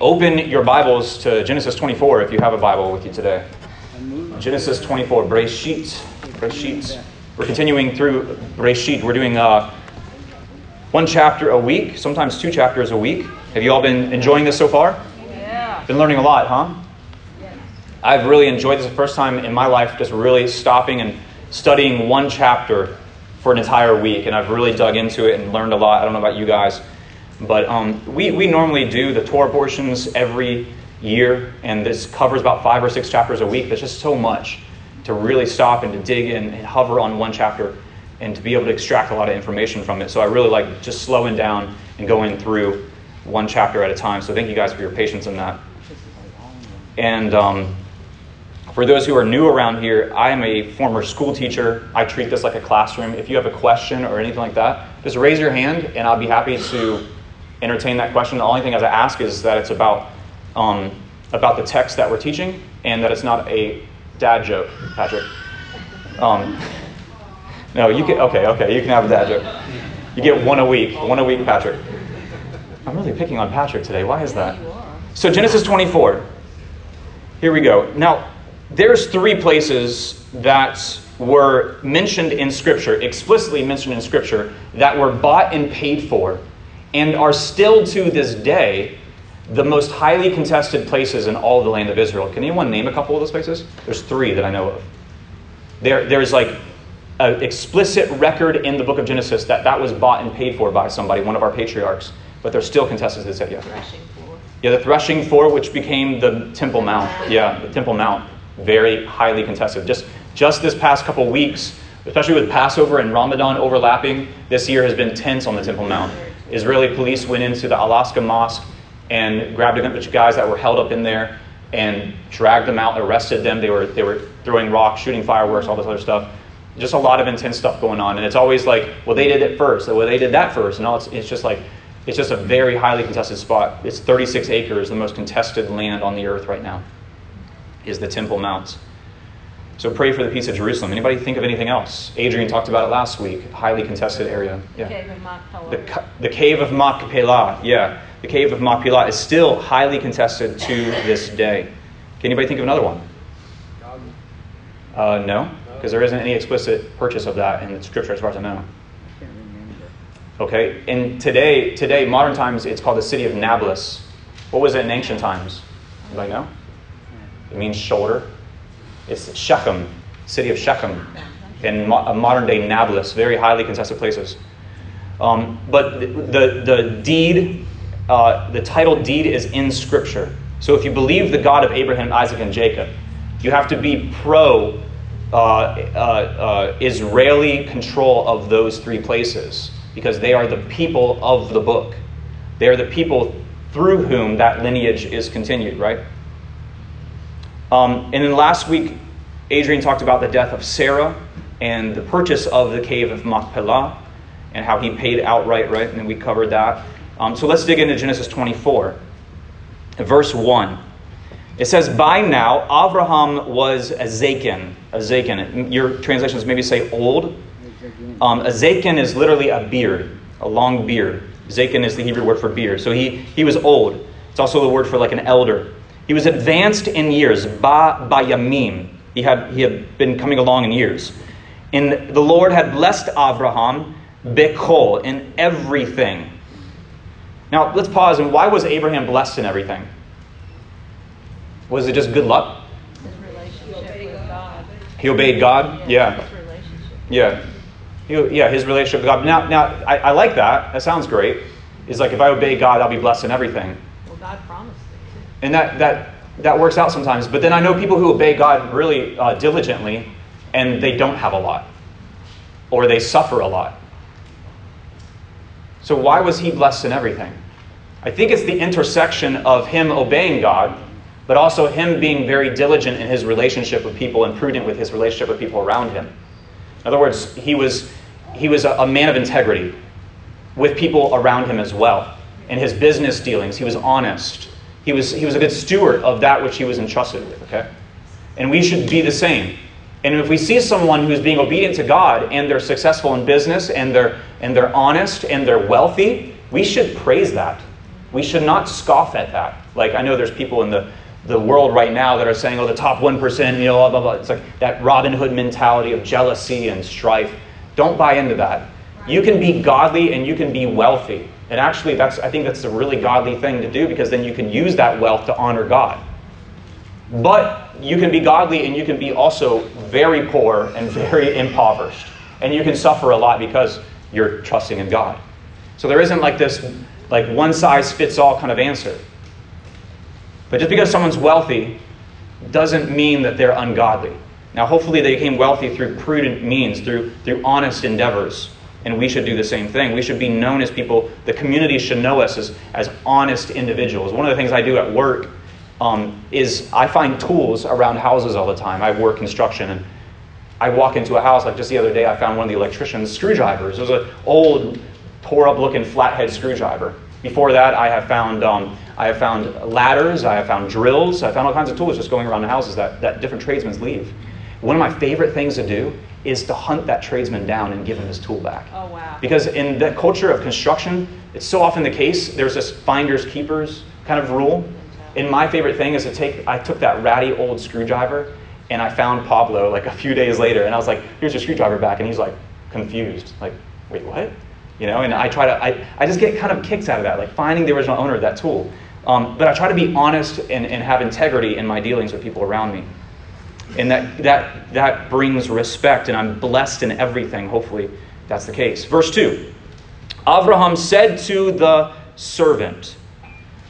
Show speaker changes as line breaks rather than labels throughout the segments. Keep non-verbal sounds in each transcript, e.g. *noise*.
open your Bibles to Genesis 24 if you have a Bible with you today. Genesis 24, Breshit. Breshit. We're continuing through Breshit. We're doing uh, one chapter a week, sometimes two chapters a week. Have you all been enjoying this so far?
Yeah.
Been learning a lot, huh? I've really enjoyed this the first time in my life, just really stopping and studying one chapter for an entire week. And I've really dug into it and learned a lot. I don't know about you guys. But um, we, we normally do the Torah portions every year, and this covers about five or six chapters a week. There's just so much to really stop and to dig in and hover on one chapter and to be able to extract a lot of information from it. So I really like just slowing down and going through one chapter at a time. So thank you guys for your patience in that. And um, for those who are new around here, I am a former school teacher. I treat this like a classroom. If you have a question or anything like that, just raise your hand and I'll be happy to entertain that question. The only thing I ask is that it's about um, about the text that we're teaching and that it's not a dad joke, Patrick. Um, no, you can. Okay, okay, you can have a dad joke. You get one a week. One a week, Patrick. I'm really picking on Patrick today. Why is that? So Genesis 24. Here we go. Now, there's three places that were mentioned in Scripture, explicitly mentioned in Scripture, that were bought and paid for and are still to this day the most highly contested places in all the land of Israel. Can anyone name a couple of those places? There's three that I know of. There, there's like an explicit record in the book of Genesis that that was bought and paid for by somebody, one of our patriarchs, but they're still contested to this day. Yeah.
Threshing floor.
Yeah, the threshing floor, which became the Temple Mount. Yeah, the Temple Mount, very highly contested. Just just this past couple weeks, especially with Passover and Ramadan overlapping, this year has been tense on the Temple Mount. Israeli police went into the Al-Aqsa Mosque and grabbed a bunch of guys that were held up in there and dragged them out, arrested them. They were they were throwing rocks, shooting fireworks, all this other stuff. Just a lot of intense stuff going on, and it's always like, well, they did it first, well, they did that first, and all. It's, it's just like it's just a very highly contested spot. It's 36 acres, the most contested land on the earth right now, is the Temple Mount. So pray for the peace of Jerusalem. Anybody think of anything else? Adrian talked about it last week. Highly contested area. Yeah.
Cave of Machpelah.
The, ca- the cave of Machpelah. Yeah. The cave of Machpelah is still highly contested to this day. Can anybody think of another one? Uh, no, because there isn't any explicit purchase of that in the scripture as far as I know. Okay, and today, today, modern times, it's called the city of Nablus. What was it in ancient times? Anybody know? It means shoulder. It's Shechem, city of Shechem, in mo- modern day Nablus, very highly contested places. Um, but the, the, the deed, uh, the title deed is in Scripture. So if you believe the God of Abraham, Isaac, and Jacob, you have to be pro uh, uh, uh, Israeli control of those three places because they are the people of the book. They are the people through whom that lineage is continued, right? Um, and then last week, Adrian talked about the death of Sarah and the purchase of the cave of Machpelah and how he paid outright, right? And we covered that. Um, so let's dig into Genesis 24, verse 1. It says, By now, Abraham was a Zakin. A Zakin. Your translations maybe say old. Um, a Zakin is literally a beard, a long beard. Zakin is the Hebrew word for beard. So he, he was old. It's also the word for like an elder. He was advanced in years, ba bayamim. He had, he had been coming along in years. And the Lord had blessed Abraham bekol in everything. Now let's pause. And why was Abraham blessed in everything? Was it just good luck?
His relationship with God.
He obeyed God. Yeah,
His
yeah, he, yeah. His relationship with God. Now, now I, I like that. That sounds great. It's like if I obey God, I'll be blessed in everything.
Well, God promised.
And that that that works out sometimes. But then I know people who obey God really uh, diligently, and they don't have a lot, or they suffer a lot. So why was he blessed in everything? I think it's the intersection of him obeying God, but also him being very diligent in his relationship with people and prudent with his relationship with people around him. In other words, he was he was a, a man of integrity with people around him as well. In his business dealings, he was honest. He was, he was a good steward of that which he was entrusted with, okay? And we should be the same. And if we see someone who's being obedient to God and they're successful in business and they're, and they're honest and they're wealthy, we should praise that. We should not scoff at that. Like, I know there's people in the, the world right now that are saying, oh, the top 1%, you know, blah, blah, blah. It's like that Robin Hood mentality of jealousy and strife. Don't buy into that. You can be godly and you can be wealthy. And actually, that's, I think that's a really godly thing to do because then you can use that wealth to honor God. But you can be godly and you can be also very poor and *laughs* very impoverished. And you can suffer a lot because you're trusting in God. So there isn't like this like one size fits all kind of answer. But just because someone's wealthy doesn't mean that they're ungodly. Now hopefully they became wealthy through prudent means, through through honest endeavors. And we should do the same thing. We should be known as people, the community should know us as, as honest individuals. One of the things I do at work um, is I find tools around houses all the time. I work construction and I walk into a house, like just the other day, I found one of the electrician's screwdrivers. It was an old, tore up looking flathead screwdriver. Before that, I have found um, I have found ladders, I have found drills, I found all kinds of tools just going around the houses that, that different tradesmen leave. One of my favorite things to do is to hunt that tradesman down and give him his tool back.
Oh, wow.
Because in the culture of construction, it's so often the case, there's this finders keepers kind of rule. And my favorite thing is to take, I took that ratty old screwdriver and I found Pablo like a few days later and I was like, here's your screwdriver back. And he's like confused, like, wait, what? You know, and I try to, I, I just get kind of kicks out of that, like finding the original owner of that tool. Um, but I try to be honest and, and have integrity in my dealings with people around me. And that, that, that brings respect, and I'm blessed in everything. Hopefully, that's the case. Verse 2 Abraham said to the servant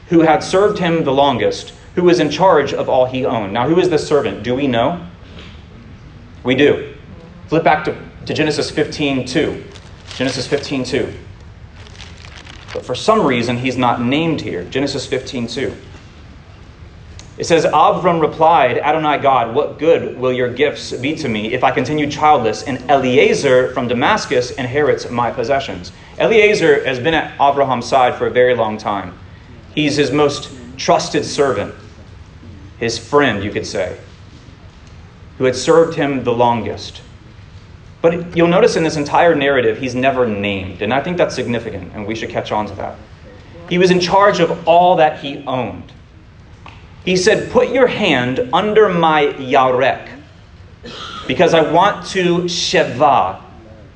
who had served him the longest, who was in charge of all he owned. Now, who is this servant? Do we know? We do. Flip back to, to Genesis 15 2. Genesis 15 2. But for some reason, he's not named here. Genesis 15 2. It says, Abram replied, Adonai God, what good will your gifts be to me if I continue childless, and Eliezer from Damascus inherits my possessions? Eliezer has been at Abraham's side for a very long time. He's his most trusted servant, his friend, you could say, who had served him the longest. But you'll notice in this entire narrative, he's never named. And I think that's significant, and we should catch on to that. He was in charge of all that he owned. He said, Put your hand under my yarek, because I want to sheva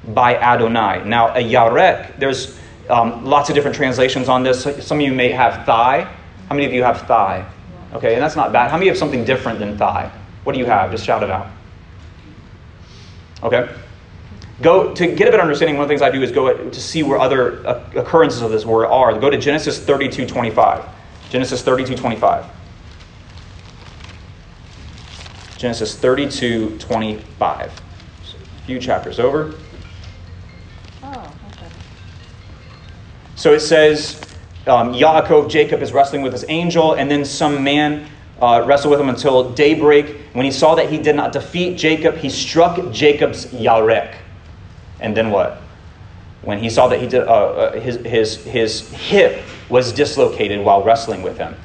by Adonai. Now, a yarek, there's um, lots of different translations on this. Some of you may have thigh. How many of you have thigh? Okay, and that's not bad. How many have something different than thigh? What do you have? Just shout it out. Okay. Go to get a better understanding. One of the things I do is go to see where other occurrences of this word are. Go to Genesis 32:25. Genesis 32:25. Genesis 32 25. a few chapters over.
Oh, okay.
So it says um, Yaakov, Jacob, is wrestling with his angel, and then some man uh, wrestled with him until daybreak. When he saw that he did not defeat Jacob, he struck Jacob's Yarek. And then what? When he saw that he did, uh, uh, his, his, his hip was dislocated while wrestling with him.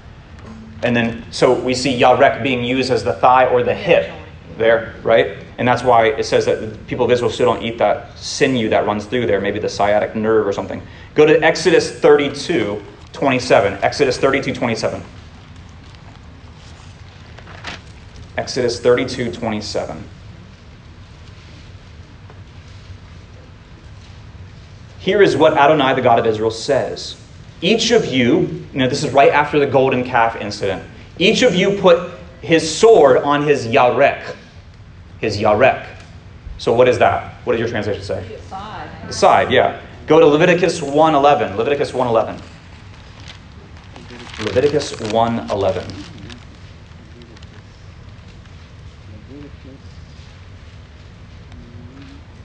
And then, so we see yarek being used as the thigh or the hip there, right? And that's why it says that the people of Israel still don't eat that sinew that runs through there, maybe the sciatic nerve or something. Go to Exodus 32, 27. Exodus 32, 27. Exodus 32, 27. Here is what Adonai, the God of Israel, says. Each of you, you know, this is right after the golden calf incident. Each of you put his sword on his yarek. His yarek. So what is that? What does your translation say?
The Side.
The side, yeah. Go to Leviticus 1:11. Leviticus 1:11. Leviticus 1:11.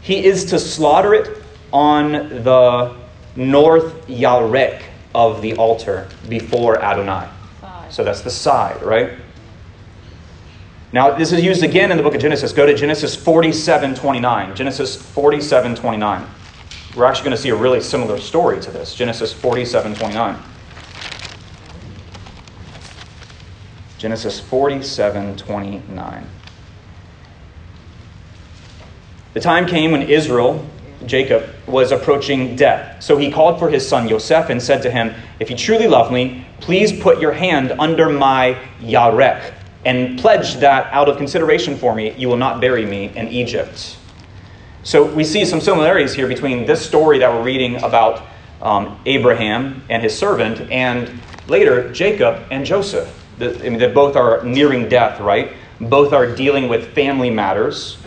He is to slaughter it on the north yarek of the altar before Adonai.
Side.
So that's the side, right? Now, this is used again in the book of Genesis. Go to Genesis 47 29. Genesis 47 29. We're actually going to see a really similar story to this. Genesis 47 29. Genesis 47 29. The time came when Israel, Jacob, was approaching death. So he called for his son Joseph and said to him, If you truly love me, please put your hand under my yarek and pledge that out of consideration for me, you will not bury me in Egypt. So we see some similarities here between this story that we're reading about um, Abraham and his servant, and later Jacob and Joseph. The, I mean, they both are nearing death, right? Both are dealing with family matters.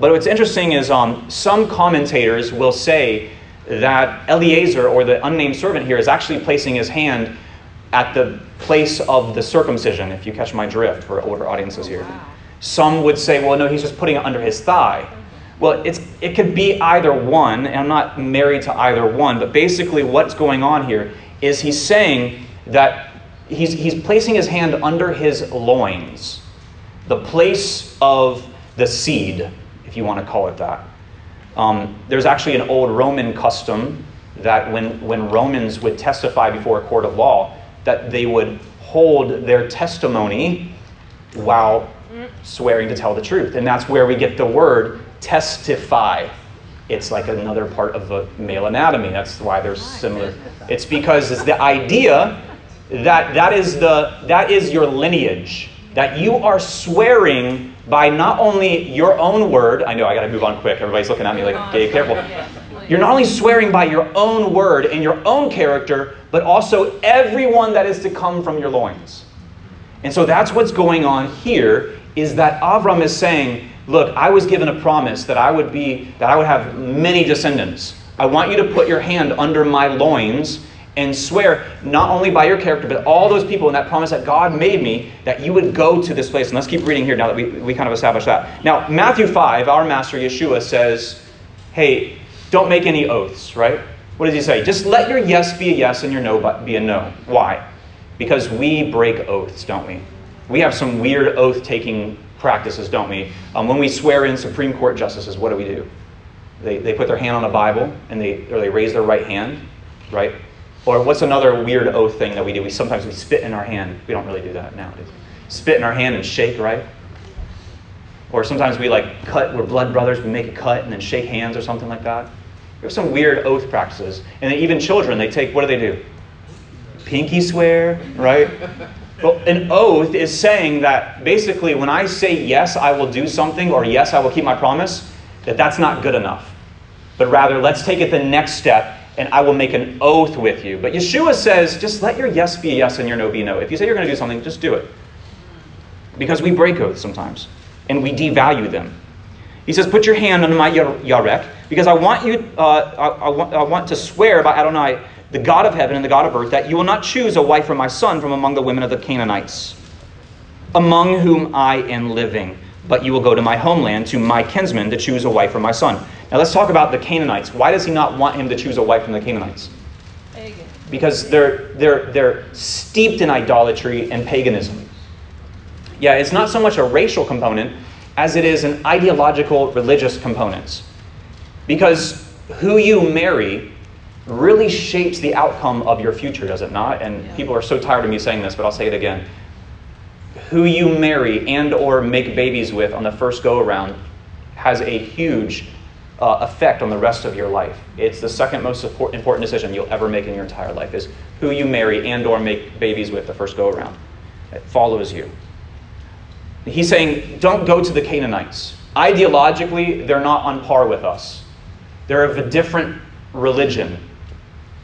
But what's interesting is um, some commentators will say that Eliezer, or the unnamed servant here, is actually placing his hand at the place of the circumcision, if you catch my drift for older audiences here. Some would say, well, no, he's just putting it under his thigh. Well, it's, it could be either one, and I'm not married to either one, but basically what's going on here is he's saying that he's, he's placing his hand under his loins, the place of the seed, if you want to call it that. Um, there's actually an old Roman custom that when, when Romans would testify before a court of law, that they would hold their testimony while swearing to tell the truth. And that's where we get the word testify. It's like another part of the male anatomy. That's why they're similar. It's because it's the idea that that is the that is your lineage. That you are swearing by not only your own word. I know I got to move on quick. Everybody's looking at me like, "Okay, careful." You're not only swearing by your own word and your own character, but also everyone that is to come from your loins. And so that's what's going on here is that Avram is saying, look, I was given a promise that I would be that I would have many descendants. I want you to put your hand under my loins and swear not only by your character, but all those people in that promise that God made me that you would go to this place. And let's keep reading here now that we, we kind of established that. Now, Matthew 5, our master Yeshua says, hey, don't make any oaths, right? What does he say? Just let your yes be a yes and your no be a no. Why? Because we break oaths, don't we? We have some weird oath taking practices, don't we? Um, when we swear in Supreme Court justices, what do we do? They, they put their hand on a Bible and they, or they raise their right hand, right? Or what's another weird oath thing that we do? We sometimes we spit in our hand. We don't really do that nowadays. Spit in our hand and shake, right? Or sometimes we like cut, we're blood brothers, we make a cut and then shake hands or something like that. Have some weird oath practices. And then even children, they take, what do they do? Pinky swear, right? Well, an oath is saying that basically when I say yes, I will do something, or yes, I will keep my promise, that that's not good enough. But rather, let's take it the next step, and I will make an oath with you. But Yeshua says, just let your yes be a yes and your no be no. If you say you're going to do something, just do it. Because we break oaths sometimes, and we devalue them. He says, Put your hand on my yarek, because I want you, uh, I, I, want, I want to swear by Adonai, the God of heaven and the God of earth, that you will not choose a wife for my son from among the women of the Canaanites, among whom I am living, but you will go to my homeland, to my kinsmen, to choose a wife for my son. Now let's talk about the Canaanites. Why does he not want him to choose a wife from the Canaanites? Because they're, they're, they're steeped in idolatry and paganism. Yeah, it's not so much a racial component as it is an ideological religious component. Because who you marry really shapes the outcome of your future, does it not? And yeah. people are so tired of me saying this, but I'll say it again. Who you marry and or make babies with on the first go around has a huge uh, effect on the rest of your life. It's the second most important decision you'll ever make in your entire life is who you marry and or make babies with the first go around. It follows you. He's saying, don't go to the Canaanites. Ideologically, they're not on par with us. They're of a different religion.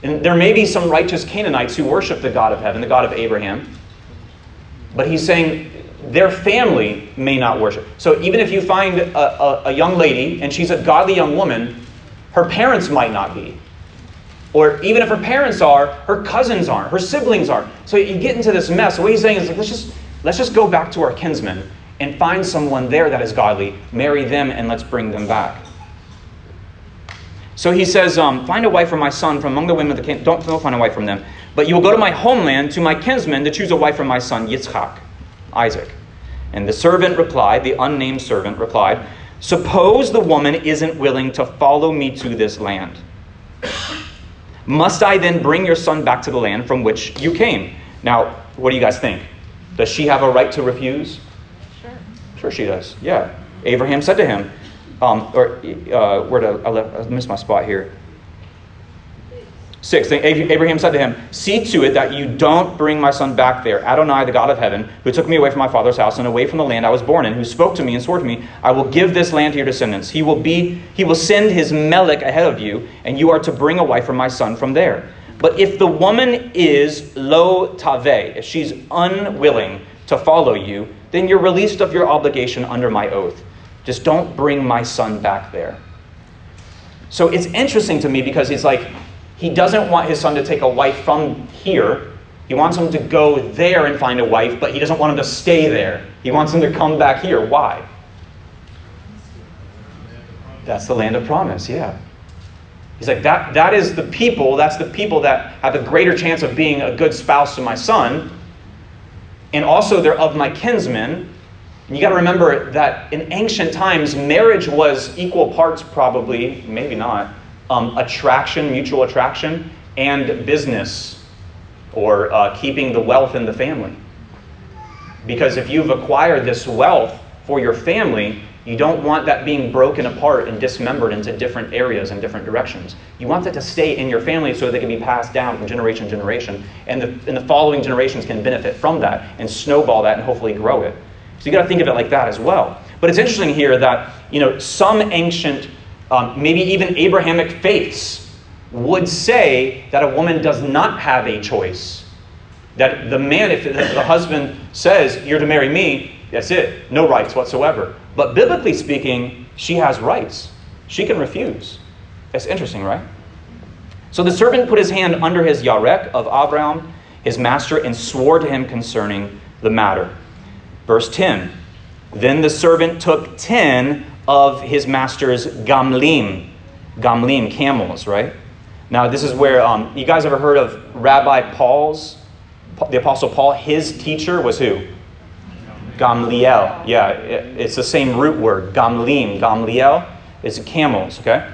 And there may be some righteous Canaanites who worship the God of heaven, the God of Abraham. But he's saying their family may not worship. So even if you find a, a, a young lady and she's a godly young woman, her parents might not be. Or even if her parents are, her cousins aren't, her siblings aren't. So you get into this mess. What he's saying is like, let's just Let's just go back to our kinsmen and find someone there that is godly, marry them, and let's bring them back. So he says, um, Find a wife for my son from among the women of the king. Don't, don't find a wife from them. But you will go to my homeland, to my kinsmen, to choose a wife for my son, Yitzchak, Isaac. And the servant replied, the unnamed servant replied, Suppose the woman isn't willing to follow me to this land. Must I then bring your son back to the land from which you came? Now, what do you guys think? Does she have a right to refuse? Sure. Sure, she does. Yeah. Abraham said to him, um, or uh, where did I, I, left, I missed my spot here. 6. Abraham said to him, See to it that you don't bring my son back there. Adonai, the God of heaven, who took me away from my father's house and away from the land I was born in, who spoke to me and swore to me, I will give this land to your descendants. He will, be, he will send his melech ahead of you, and you are to bring a wife for my son from there. But if the woman is lo tave, if she's unwilling to follow you, then you're released of your obligation under my oath. Just don't bring my son back there. So it's interesting to me because he's like, he doesn't want his son to take a wife from here. He wants him to go there and find a wife, but he doesn't want him to stay there. He wants him to come back here. Why? That's the land of promise, yeah. He's like, that, that is the people, that's the people that have a greater chance of being a good spouse to my son. And also, they're of my kinsmen. And you got to remember that in ancient times, marriage was equal parts, probably, maybe not, um, attraction, mutual attraction, and business or uh, keeping the wealth in the family. Because if you've acquired this wealth for your family, you don't want that being broken apart and dismembered into different areas and different directions. You want that to stay in your family so they can be passed down from generation to generation, and the, and the following generations can benefit from that and snowball that and hopefully grow it. So you got to think of it like that as well. But it's interesting here that you know some ancient um, maybe even Abrahamic faiths would say that a woman does not have a choice. That the man, if the husband says, You're to marry me, that's it, no rights whatsoever. But biblically speaking, she has rights. She can refuse. That's interesting, right? So the servant put his hand under his yarek of Abraham, his master, and swore to him concerning the matter. Verse 10 Then the servant took ten of his master's gamlim. Gamlim, camels, right? Now, this is where, um, you guys ever heard of Rabbi Paul's, the Apostle Paul? His teacher was who? Gamliel. Yeah, it's the same root word. Gamlim, Gamliel. It's camels, okay?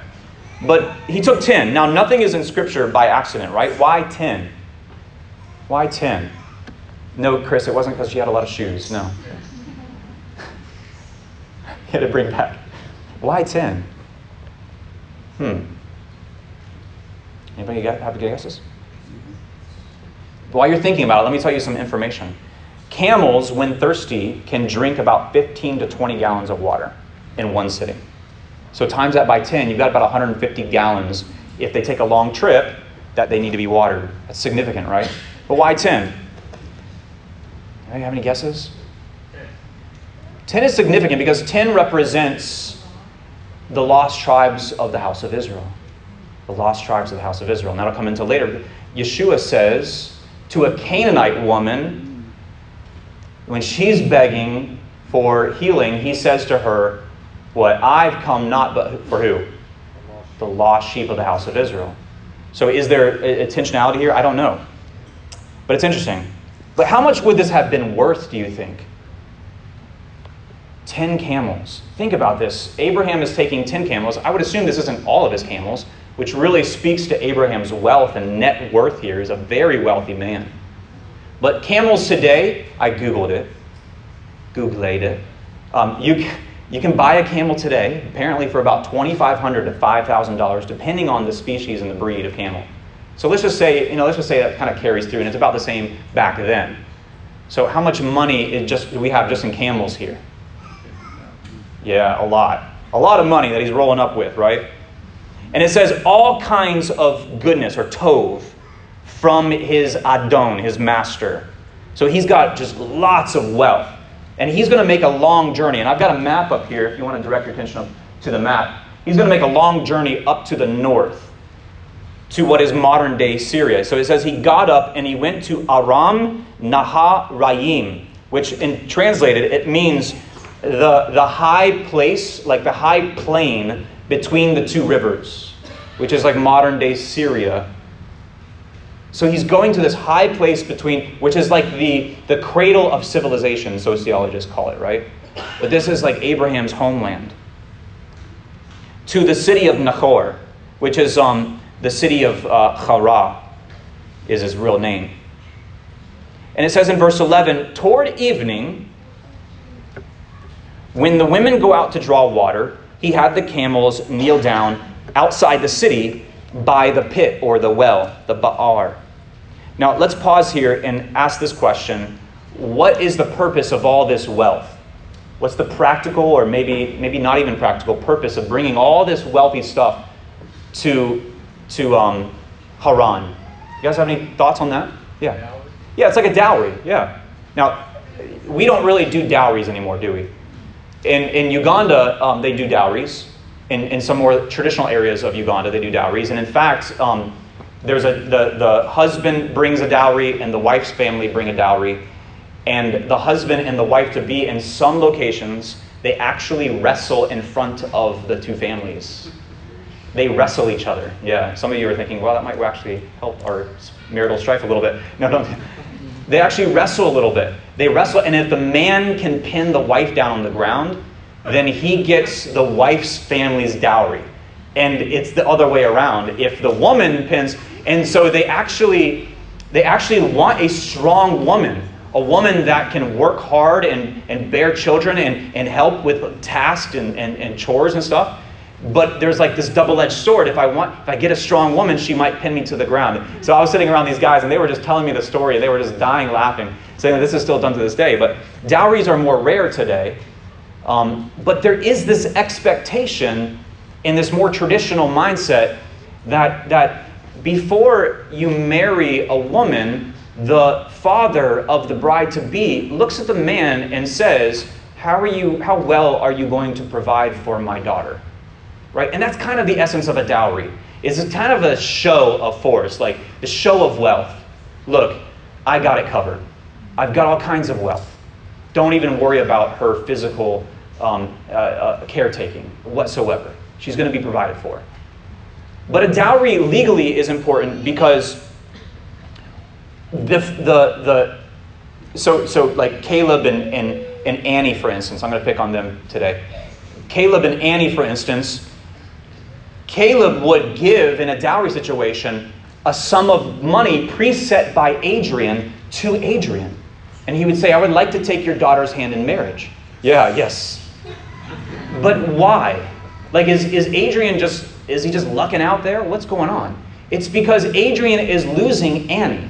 But he took 10. Now, nothing is in Scripture by accident, right? Why 10? Why 10? No, Chris, it wasn't because she had a lot of shoes. No. *laughs* he had to bring back. Why 10? Hmm. Anybody got, have guesses? While you're thinking about it, let me tell you some information. Camels, when thirsty, can drink about 15 to 20 gallons of water in one sitting. So times that by 10, you've got about 150 gallons if they take a long trip that they need to be watered. That's significant, right? But why 10? Anybody have any guesses? 10 is significant because 10 represents the lost tribes of the house of Israel. The lost tribes of the house of Israel. And that'll come into later. Yeshua says to a Canaanite woman, when she's begging for healing, he says to her, What? I've come not but for who? The lost sheep of the house of Israel. So is there intentionality here? I don't know. But it's interesting. But how much would this have been worth, do you think? 10 camels. Think about this. Abraham is taking 10 camels. I would assume this isn't all of his camels, which really speaks to Abraham's wealth and net worth here. He's a very wealthy man. But camels today, I Googled it, Googled it. Um, you, you can buy a camel today, apparently for about $2,500 to $5,000, depending on the species and the breed of camel. So let's just say, you know, let's just say that kind of carries through, and it's about the same back then. So how much money just, do we have just in camels here? Yeah, a lot. A lot of money that he's rolling up with, right? And it says all kinds of goodness or tov from his Adon, his master. So he's got just lots of wealth. And he's going to make a long journey. And I've got a map up here if you want to direct your attention to the map. He's going to make a long journey up to the north to what is modern day Syria. So it says he got up and he went to Aram Naharaim, which in translated it means the, the high place, like the high plain between the two rivers, which is like modern day Syria. So he's going to this high place between, which is like the, the cradle of civilization, sociologists call it, right? But this is like Abraham's homeland. To the city of Nahor, which is um, the city of uh, is his real name. And it says in verse 11, toward evening, when the women go out to draw water, he had the camels kneel down outside the city by the pit or the well, the ba'ar. Now, let's pause here and ask this question What is the purpose of all this wealth? What's the practical, or maybe, maybe not even practical, purpose of bringing all this wealthy stuff to, to um, Haran? You guys have any thoughts on that? Yeah. Yeah, it's like a dowry. Yeah. Now, we don't really do dowries anymore, do we? In, in Uganda, um, they do dowries. In, in some more traditional areas of Uganda, they do dowries. And in fact, um, there's a, the, the husband brings a dowry and the wife's family bring a dowry. And the husband and the wife to be in some locations, they actually wrestle in front of the two families. They wrestle each other. Yeah. Some of you are thinking, well, that might actually help our marital strife a little bit. *laughs* No, no. They actually wrestle a little bit. They wrestle, and if the man can pin the wife down on the ground, then he gets the wife's family's dowry. And it's the other way around. If the woman pins, and so they actually they actually want a strong woman, a woman that can work hard and, and bear children and, and help with tasks and, and, and chores and stuff. But there's like this double-edged sword. If I want, if I get a strong woman, she might pin me to the ground. So I was sitting around these guys, and they were just telling me the story. They were just dying laughing, saying this is still done to this day. But dowries are more rare today. Um, but there is this expectation in this more traditional mindset that that before you marry a woman, the father of the bride to be looks at the man and says, "How are you? How well are you going to provide for my daughter?" Right? And that's kind of the essence of a dowry. It's kind of a show of force, like the show of wealth. Look, I got it covered. I've got all kinds of wealth. Don't even worry about her physical um, uh, uh, caretaking whatsoever. She's going to be provided for. But a dowry legally is important because the, the, the so, so like Caleb and, and, and Annie, for instance, I'm going to pick on them today. Caleb and Annie, for instance, Caleb would give in a dowry situation a sum of money preset by Adrian to Adrian. And he would say, I would like to take your daughter's hand in marriage. Yeah, yes. But why? Like, is, is Adrian just, is he just lucking out there? What's going on? It's because Adrian is losing Annie.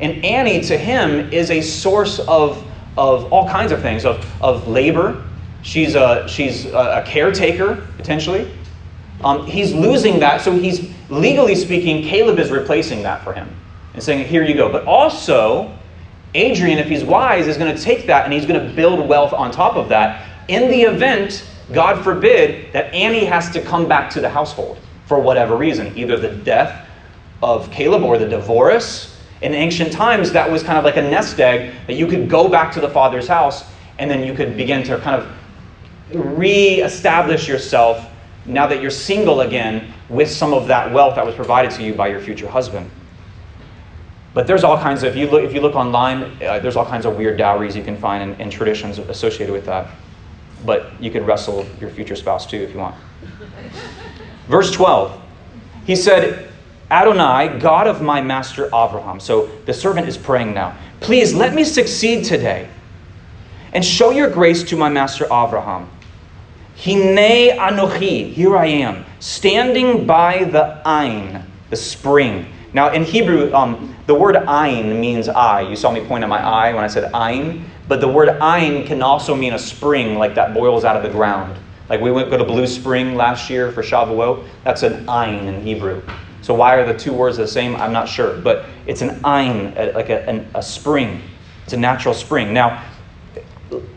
And Annie, to him, is a source of, of all kinds of things, of, of labor. She's a, she's a caretaker, potentially. Um, he's losing that, so he's legally speaking, Caleb is replacing that for him and saying, Here you go. But also, Adrian, if he's wise, is going to take that and he's going to build wealth on top of that in the event, God forbid, that Annie has to come back to the household for whatever reason, either the death of Caleb or the divorce. In ancient times, that was kind of like a nest egg that you could go back to the father's house and then you could begin to kind of re-establish yourself now that you're single again with some of that wealth that was provided to you by your future husband. But there's all kinds of, if you look, if you look online, uh, there's all kinds of weird dowries you can find and, and traditions associated with that. But you can wrestle your future spouse too if you want. Verse 12, he said, Adonai, God of my master Abraham. So the servant is praying now. Please let me succeed today and show your grace to my master Abraham Hine anochi, here I am, standing by the Ain, the spring. Now, in Hebrew, um, the word Ain means eye. You saw me point at my eye when I said Ain. But the word Ain can also mean a spring, like that boils out of the ground. Like we went to Blue Spring last year for Shavuot. That's an Ain in Hebrew. So why are the two words the same? I'm not sure. But it's an Ain, like a, a spring. It's a natural spring. Now,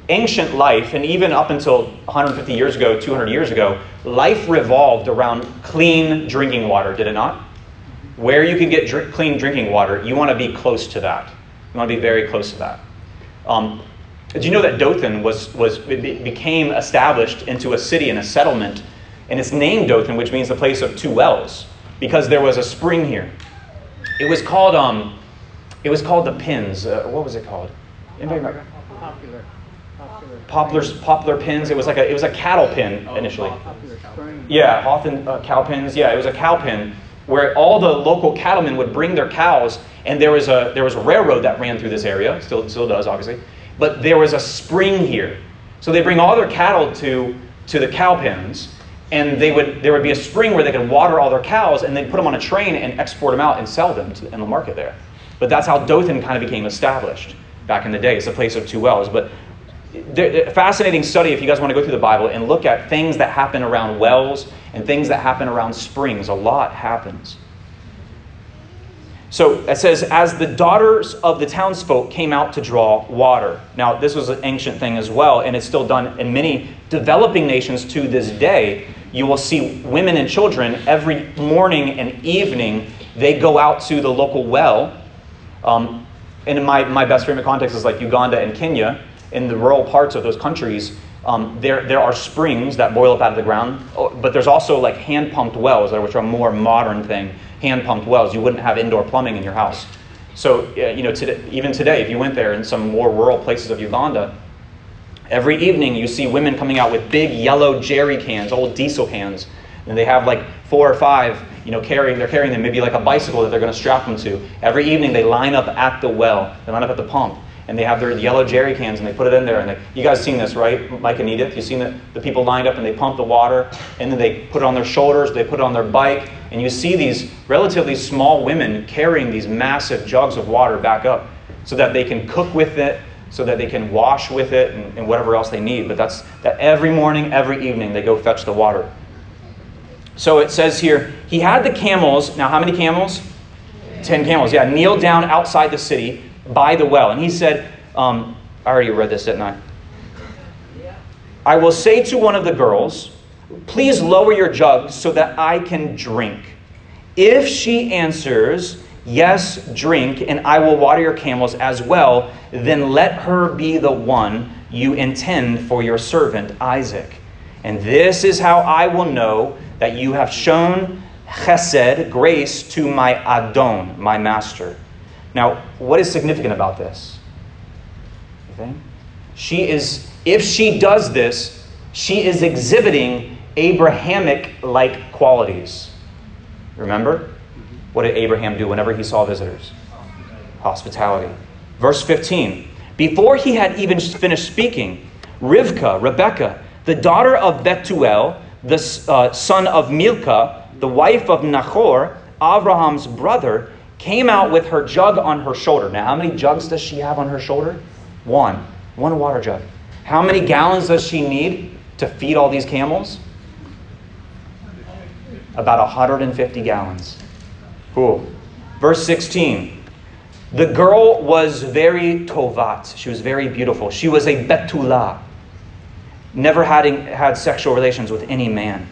ancient life, and even up until 150 years ago, 200 years ago, life revolved around clean drinking water, did it not? Where you can get drink, clean drinking water, you want to be close to that. You want to be very close to that. Um, did you know that Dothan was, was became established into a city and a settlement, and it's named Dothan, which means the place of two wells, because there was a spring here. It was called um, it was called the Pins. Uh, what was it called?
Anybody Popular
poplar poplar pins. It was like a it was a cattle pin initially. Yeah, often uh, cow pins. Yeah, it was a cow pin where all the local cattlemen would bring their cows, and there was a there was a railroad that ran through this area. Still still does, obviously. But there was a spring here, so they bring all their cattle to to the cow pens, and they would there would be a spring where they could water all their cows, and they'd put them on a train and export them out and sell them to, in the market there. But that's how Dothan kind of became established back in the day. It's a place of two wells. But fascinating study if you guys want to go through the Bible and look at things that happen around wells and things that happen around springs. A lot happens. So it says, as the daughters of the townsfolk came out to draw water. Now, this was an ancient thing as well, and it's still done in many developing nations to this day. You will see women and children every morning and evening, they go out to the local well. Um, and in my, my best frame of context is like Uganda and Kenya. In the rural parts of those countries, um, there, there are springs that boil up out of the ground, oh, but there's also like hand pumped wells, which are a more modern thing hand pumped wells. You wouldn't have indoor plumbing in your house. So, you know, today, even today, if you went there in some more rural places of Uganda, every evening you see women coming out with big yellow jerry cans, old diesel cans, and they have like four or five, you know, carrying, they're carrying them maybe like a bicycle that they're going to strap them to. Every evening they line up at the well, they line up at the pump, and they have their yellow jerry cans and they put it in there. And they, you guys seen this, right? Mike and Edith, you've seen the, the people lined up and they pump the water, and then they put it on their shoulders, they put it on their bike, and you see these relatively small women carrying these massive jugs of water back up so that they can cook with it, so that they can wash with it, and, and whatever else they need. But that's that every morning, every evening, they go fetch the water. So it says here, he had the camels. Now, how many camels? Ten camels. Yeah, kneel down outside the city by the well. And he said, um, I already read this, didn't I? I will say to one of the girls, Please lower your jug so that I can drink. If she answers, Yes, drink, and I will water your camels as well, then let her be the one you intend for your servant Isaac. And this is how I will know that you have shown chesed, grace, to my Adon, my master. Now, what is significant about this? She is, if she does this, she is exhibiting Abrahamic like qualities. Remember? What did Abraham do whenever he saw visitors? Hospitality. Verse 15. Before he had even finished speaking, Rivka, Rebecca, the daughter of Bethuel, the uh, son of Milcah, the wife of Nahor, Abraham's brother, came out with her jug on her shoulder. Now, how many jugs does she have on her shoulder? One. One water jug. How many gallons does she need to feed all these camels? About 150 gallons. Cool. Verse 16. The girl was very tovat. She was very beautiful. She was a betulah, never having had sexual relations with any man.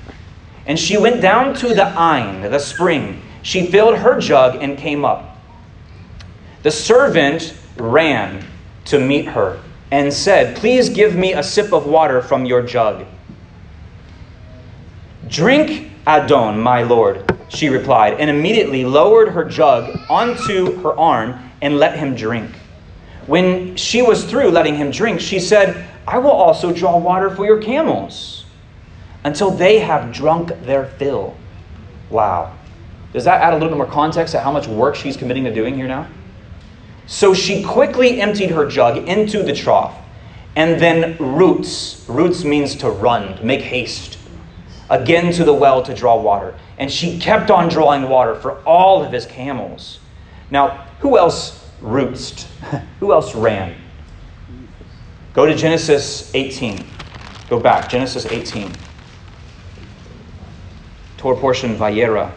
And she went down to the Ain, the spring. She filled her jug and came up. The servant ran to meet her and said, Please give me a sip of water from your jug. Drink, Adon, my lord, she replied, and immediately lowered her jug onto her arm and let him drink. When she was through letting him drink, she said, I will also draw water for your camels until they have drunk their fill. Wow. Does that add a little bit more context to how much work she's committing to doing here now? So she quickly emptied her jug into the trough and then roots. Roots means to run, to make haste. Again to the well to draw water. And she kept on drawing water for all of his camels. Now, who else rootsed? *laughs* who else ran? Go to Genesis 18. Go back, Genesis 18. Torah portion Vayera.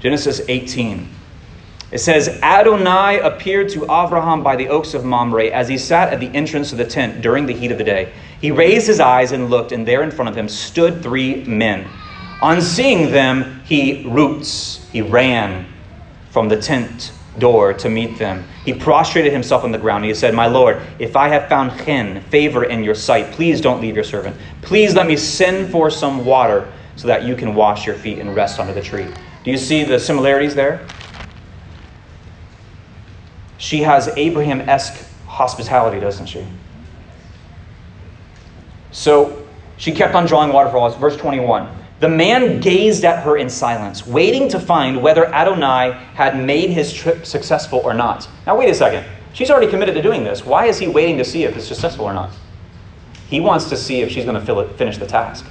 Genesis 18. It says, Adonai appeared to Abraham by the oaks of Mamre as he sat at the entrance of the tent during the heat of the day. He raised his eyes and looked, and there in front of him stood three men. On seeing them, he roots. He ran from the tent door to meet them. He prostrated himself on the ground. He said, My Lord, if I have found chen, favor in your sight, please don't leave your servant. Please let me send for some water so that you can wash your feet and rest under the tree. Do you see the similarities there? She has Abraham esque hospitality, doesn't she? So she kept on drawing water for us. Verse 21. The man gazed at her in silence, waiting to find whether Adonai had made his trip successful or not. Now, wait a second. She's already committed to doing this. Why is he waiting to see if it's successful or not? He wants to see if she's going to finish the task.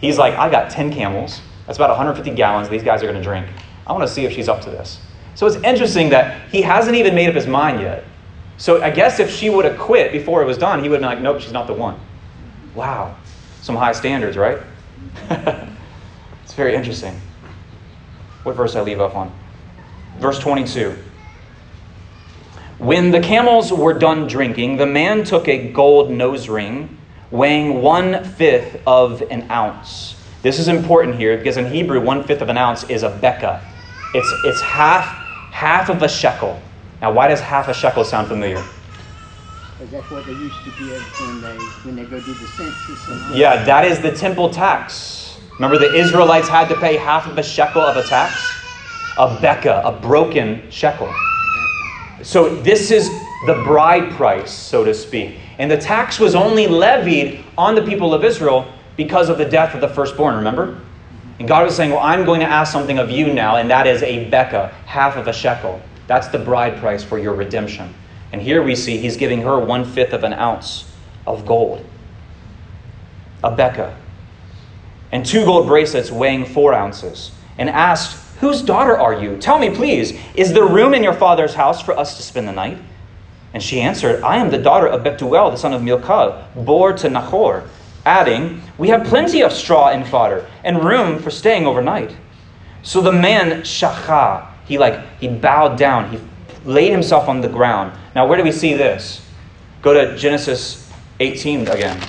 He's like, I got 10 camels. That's about 150 gallons these guys are going to drink. I want to see if she's up to this. So it's interesting that he hasn't even made up his mind yet. So I guess if she would have quit before it was done, he would have been like, nope, she's not the one. Wow. Some high standards, right? *laughs* it's very interesting. What verse I leave off on? Verse 22. When the camels were done drinking, the man took a gold nose ring weighing one fifth of an ounce. This is important here because in Hebrew, one fifth of an ounce is a beka. It's, it's half, half of a shekel. Now, why does half a shekel sound familiar?
Because that's what they used to give when they when they go do the census.
Yeah, that is the temple tax. Remember, the Israelites had to pay half of a shekel of a tax? A beka, a broken shekel. So, this is the bride price, so to speak. And the tax was only levied on the people of Israel because of the death of the firstborn, remember? And God was saying, Well, I'm going to ask something of you now, and that is a beka, half of a shekel. That's the bride price for your redemption. And here we see he's giving her one fifth of an ounce of gold, a beka, and two gold bracelets weighing four ounces, and asked, Whose daughter are you? Tell me, please, is there room in your father's house for us to spend the night? And she answered, I am the daughter of Bethuel, the son of Milcah, born to Nahor, adding, We have plenty of straw and fodder, and room for staying overnight. So the man shacha, he like he bowed down, he laid himself on the ground. Now where do we see this? Go to Genesis 18 again.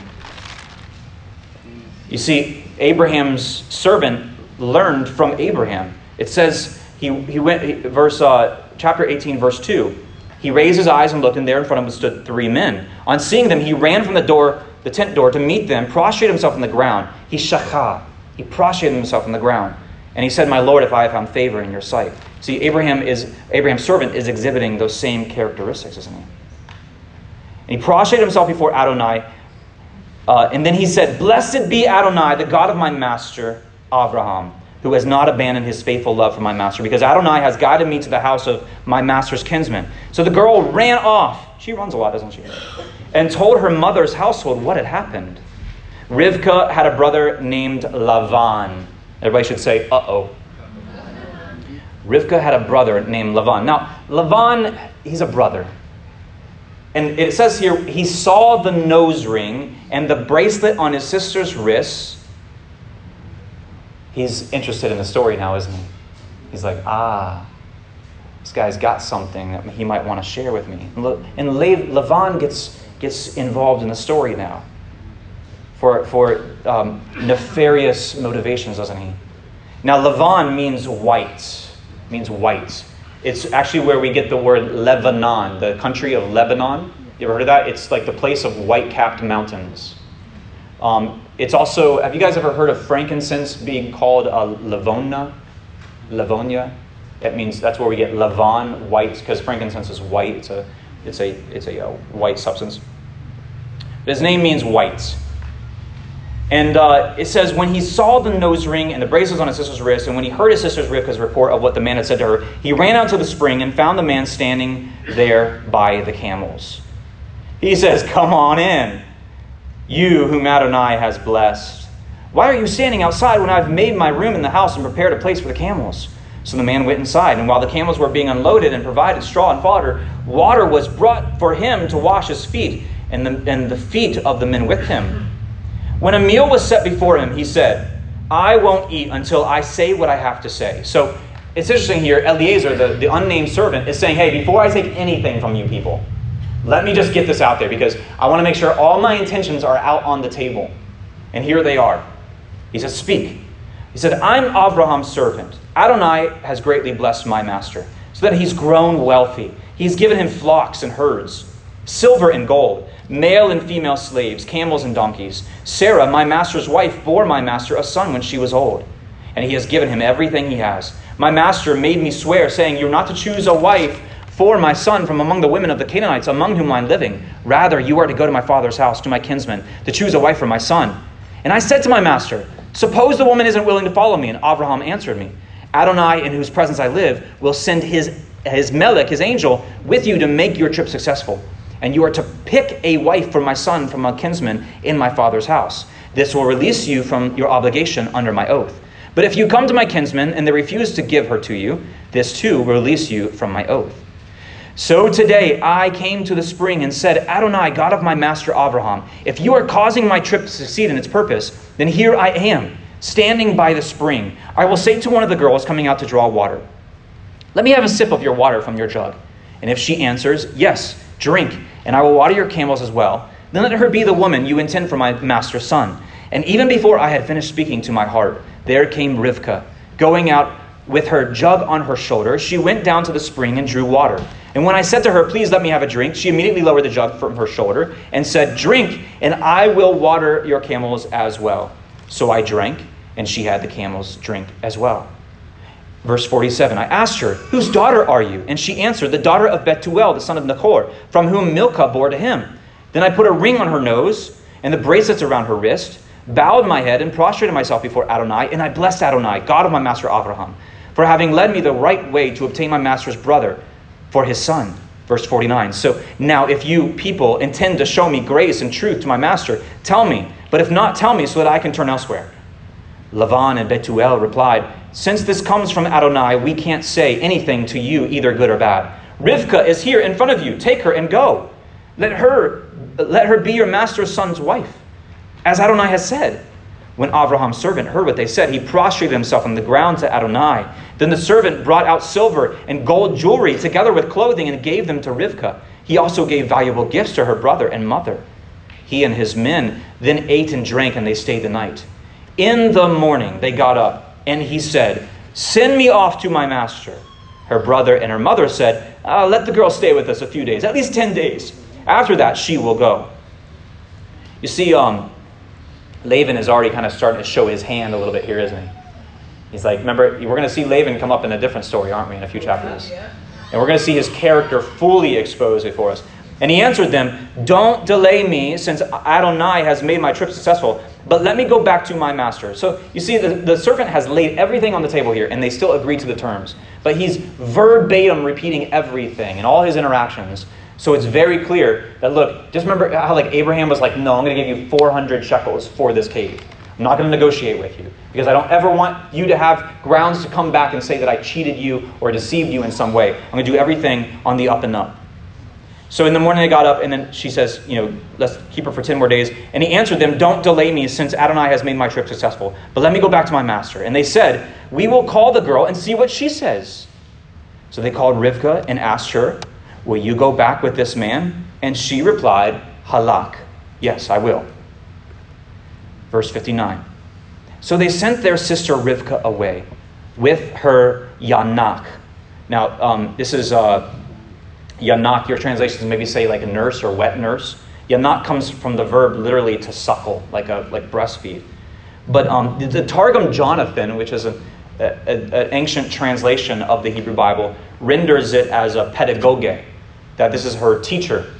You see, Abraham's servant learned from Abraham. It says he, he went he, verse uh, chapter 18 verse 2. He raised his eyes and looked, and there in front of him stood three men. On seeing them, he ran from the door, the tent door, to meet them, prostrated himself on the ground. He shacha. He prostrated himself on the ground. And he said, My Lord, if I have found favor in your sight. See, Abraham is Abraham's servant is exhibiting those same characteristics, isn't he? And he prostrated himself before Adonai. Uh, and then he said, Blessed be Adonai, the God of my master, Abraham, who has not abandoned his faithful love for my master, because Adonai has guided me to the house of my master's kinsman. So the girl ran off. She runs a lot, doesn't she? And told her mother's household what had happened. Rivka had a brother named Lavan. Everybody should say, uh oh. Rivka had a brother named Lavan. Now, Lavan, he's a brother. And it says here, he saw the nose ring and the bracelet on his sister's wrist. He's interested in the story now, isn't he? He's like, ah, this guy's got something that he might want to share with me. And Lavan gets, gets involved in the story now for, for um, nefarious motivations, doesn't he? Now, Lavan means white, means white. It's actually where we get the word Lebanon, the country of Lebanon. You ever heard of that? It's like the place of white capped mountains. Um, it's also, have you guys ever heard of frankincense being called a lavona? Lavonia? That means that's where we get Lavan, white, because frankincense is white. It's a, it's a, it's a uh, white substance. But his name means white. And uh, it says, when he saw the nose ring and the bracelets on his sister's wrist, and when he heard his sister's Rivka's report of what the man had said to her, he ran out to the spring and found the man standing there by the camels. He says, Come on in, you whom Adonai has blessed. Why are you standing outside when I've made my room in the house and prepared a place for the camels? So the man went inside, and while the camels were being unloaded and provided straw and fodder, water was brought for him to wash his feet and the, and the feet of the men with him. When a meal was set before him, he said, I won't eat until I say what I have to say. So it's interesting here. Eliezer, the, the unnamed servant, is saying, Hey, before I take anything from you people, let me just get this out there because I want to make sure all my intentions are out on the table. And here they are. He says, Speak. He said, I'm Abraham's servant. Adonai has greatly blessed my master, so that he's grown wealthy. He's given him flocks and herds, silver and gold male and female slaves, camels and donkeys. Sarah, my master's wife, bore my master a son when she was old, and he has given him everything he has. My master made me swear, saying, You're not to choose a wife for my son from among the women of the Canaanites, among whom I'm living. Rather, you are to go to my father's house, to my kinsman, to choose a wife for my son. And I said to my master, Suppose the woman isn't willing to follow me. And Abraham answered me, Adonai, in whose presence I live, will send his, his melech, his angel, with you to make your trip successful. and you are to pick a wife for my son from a kinsman in my father's house. This will release you from your obligation under my oath. But if you come to my kinsmen and they refuse to give her to you, this too will release you from my oath. So today I came to the spring and said, Adonai, God of my master Abraham, if you are causing my trip to succeed in its purpose, then here I am, standing by the spring. I will say to one of the girls coming out to draw water, Let me have a sip of your water from your jug. And if she answers, Yes, drink, and I will water your camels as well, then let her be the woman you intend for my master's son. And even before I had finished speaking to my heart, there came Rivkah, going out with her jug on her shoulder. She went down to the spring and drew water. And when I said to her, Please let me have a drink, she immediately lowered the jug from her shoulder and said, Drink, and I will water your camels as well. So I drank, and she had the camels drink as well. Verse 47 I asked her, Whose daughter are you? And she answered, The daughter of Bethuel, the son of Nachor, from whom Milcah bore to him. Then I put a ring on her nose and the bracelets around her wrist, bowed my head, and prostrated myself before Adonai, and I blessed Adonai, God of my master Abraham, for having led me the right way to obtain my master's brother for his son. Verse 49. So now, if you people intend to show me grace and truth to my master, tell me. But if not, tell me so that I can turn elsewhere. Lavan and Betuel replied, Since this comes from Adonai, we can't say anything to you, either good or bad. Rivka is here in front of you. Take her and go. Let her, let her be your master's son's wife, as Adonai has said. When Abraham's servant heard what they said, he prostrated himself on the ground to Adonai. Then the servant brought out silver and gold jewelry together with clothing and gave them to Rivkah. He also gave valuable gifts to her brother and mother. He and his men then ate and drank, and they stayed the night. In the morning they got up, and he said, Send me off to my master. Her brother and her mother said, uh, Let the girl stay with us a few days, at least 10 days. After that, she will go. You see, um, Laban is already kind of starting to show his hand a little bit here, isn't he? He's like, remember, we're going to see Laban come up in a different story, aren't we, in a few chapters? And we're going to see his character fully exposed before us. And he answered them, Don't delay me, since Adonai has made my trip successful, but let me go back to my master. So you see, the, the servant has laid everything on the table here, and they still agree to the terms. But he's verbatim repeating everything in all his interactions. So it's very clear that, look, just remember how like Abraham was like, No, I'm going to give you 400 shekels for this cave. I'm not going to negotiate with you because I don't ever want you to have grounds to come back and say that I cheated you or deceived you in some way. I'm going to do everything on the up and up. So in the morning they got up, and then she says, You know, let's keep her for 10 more days. And he answered them, Don't delay me, since Adonai has made my trip successful. But let me go back to my master. And they said, We will call the girl and see what she says. So they called Rivkah and asked her, Will you go back with this man? And she replied, Halak. Yes, I will. Verse 59. So they sent their sister Rivkah away with her Yanak. Now, um, this is uh, Yanak. Your translations maybe say like a nurse or wet nurse. Yanak comes from the verb literally to suckle, like a like breastfeed. But um, the, the Targum Jonathan, which is an ancient translation of the Hebrew Bible, renders it as a pedagogue, that this is her teacher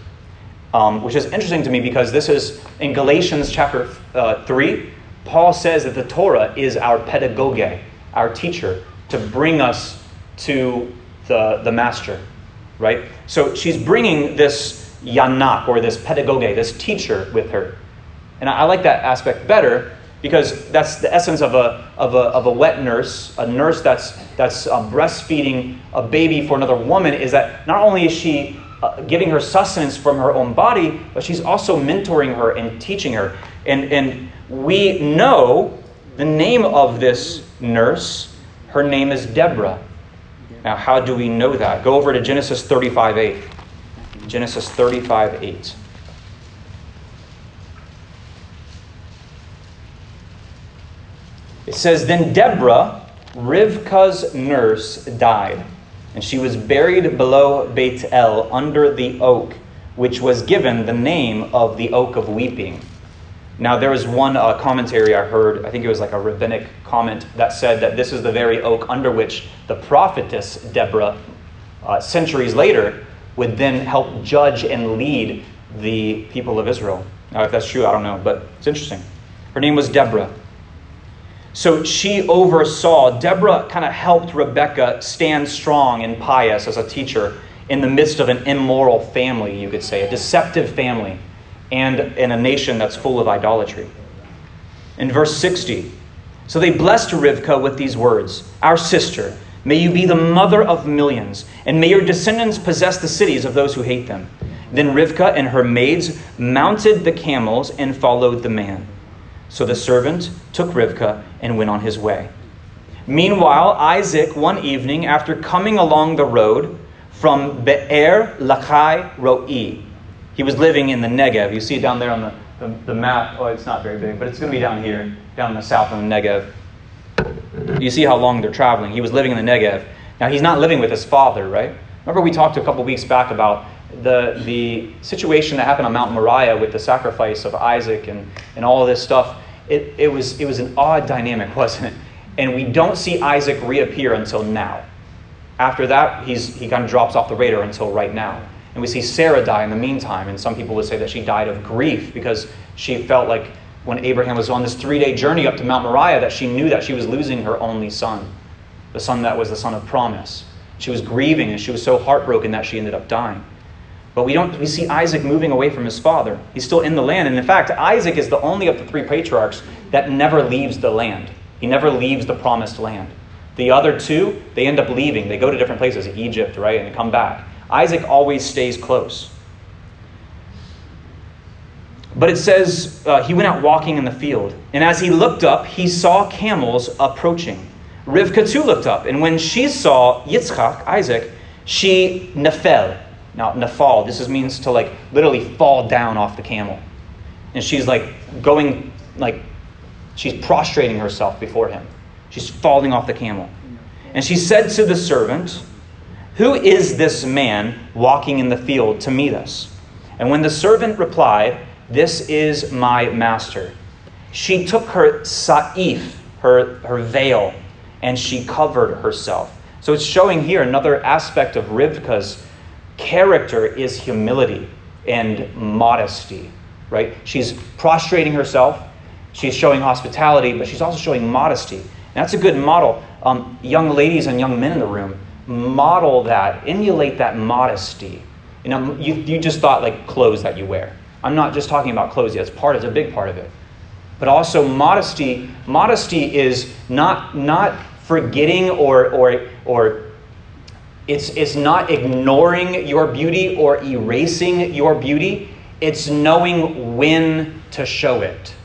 um, which is interesting to me because this is in Galatians chapter uh, 3. Paul says that the Torah is our pedagogue, our teacher, to bring us to the, the master, right? So she's bringing this yanak, or this pedagogue, this teacher, with her. And I, I like that aspect better because that's the essence of a, of a, of a wet nurse, a nurse that's, that's um, breastfeeding a baby for another woman, is that not only is she uh, giving her sustenance from her own body, but she's also mentoring her and teaching her. And, and we know the name of this nurse. Her name is Deborah. Now, how do we know that? Go over to Genesis 35 8. Genesis 35 8. It says, Then Deborah, Rivka's nurse, died and she was buried below Beit El under the oak, which was given the name of the oak of weeping. Now, there was one uh, commentary I heard, I think it was like a rabbinic comment, that said that this is the very oak under which the prophetess Deborah, uh, centuries later, would then help judge and lead the people of Israel. Now, if that's true, I don't know, but it's interesting. Her name was Deborah. So she oversaw, Deborah kind of helped Rebecca stand strong and pious as a teacher in the midst of an immoral family, you could say, a deceptive family, and in a nation that's full of idolatry. In verse 60, so they blessed Rivka with these words Our sister, may you be the mother of millions, and may your descendants possess the cities of those who hate them. Then Rivka and her maids mounted the camels and followed the man. So the servant took Rivka and went on his way. Meanwhile, Isaac, one evening, after coming along the road from Be'er Lachai Roi, he was living in the Negev. You see it down there on the, the, the map. Oh, it's not very big, but it's going to be down here, down in the south of the Negev. You see how long they're traveling. He was living in the Negev. Now, he's not living with his father, right? Remember, we talked a couple weeks back about the, the situation that happened on Mount Moriah with the sacrifice of Isaac and, and all this stuff. It, it, was, it was an odd dynamic, *laughs* wasn't it? And we don't see Isaac reappear until now. After that, he's, he kind of drops off the radar until right now. And we see Sarah die in the meantime. And some people would say that she died of grief because she felt like when Abraham was on this three day journey up to Mount Moriah that she knew that she was losing her only son, the son that was the son of promise. She was grieving and she was so heartbroken that she ended up dying. But we don't we see Isaac moving away from his father. He's still in the land. And in fact, Isaac is the only of the three patriarchs that never leaves the land. He never leaves the promised land. The other two, they end up leaving. They go to different places, Egypt, right, and come back. Isaac always stays close. But it says uh, he went out walking in the field, and as he looked up, he saw camels approaching. Rivka too looked up, and when she saw Yitzchak, Isaac, she nefel. Now, nefal, this is, means to like literally fall down off the camel. And she's like going, like, she's prostrating herself before him. She's falling off the camel. And she said to the servant, Who is this man walking in the field to meet us? And when the servant replied, This is my master, she took her sa'if, her, her veil, and she covered herself. So it's showing here another aspect of Rivka's character is humility and modesty, right? She's prostrating herself, she's showing hospitality, but she's also showing modesty. And that's a good model. Um, young ladies and young men in the room, model that, emulate that modesty. You know, you, you just thought like clothes that you wear. I'm not just talking about clothes yet, it's part, it's a big part of it. But also modesty, modesty is not, not forgetting or, or, or it's, it's not ignoring your beauty or erasing your beauty. It's knowing when to show it.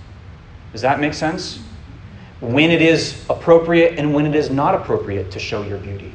Does that make sense? When it is appropriate and when it is not appropriate to show your beauty.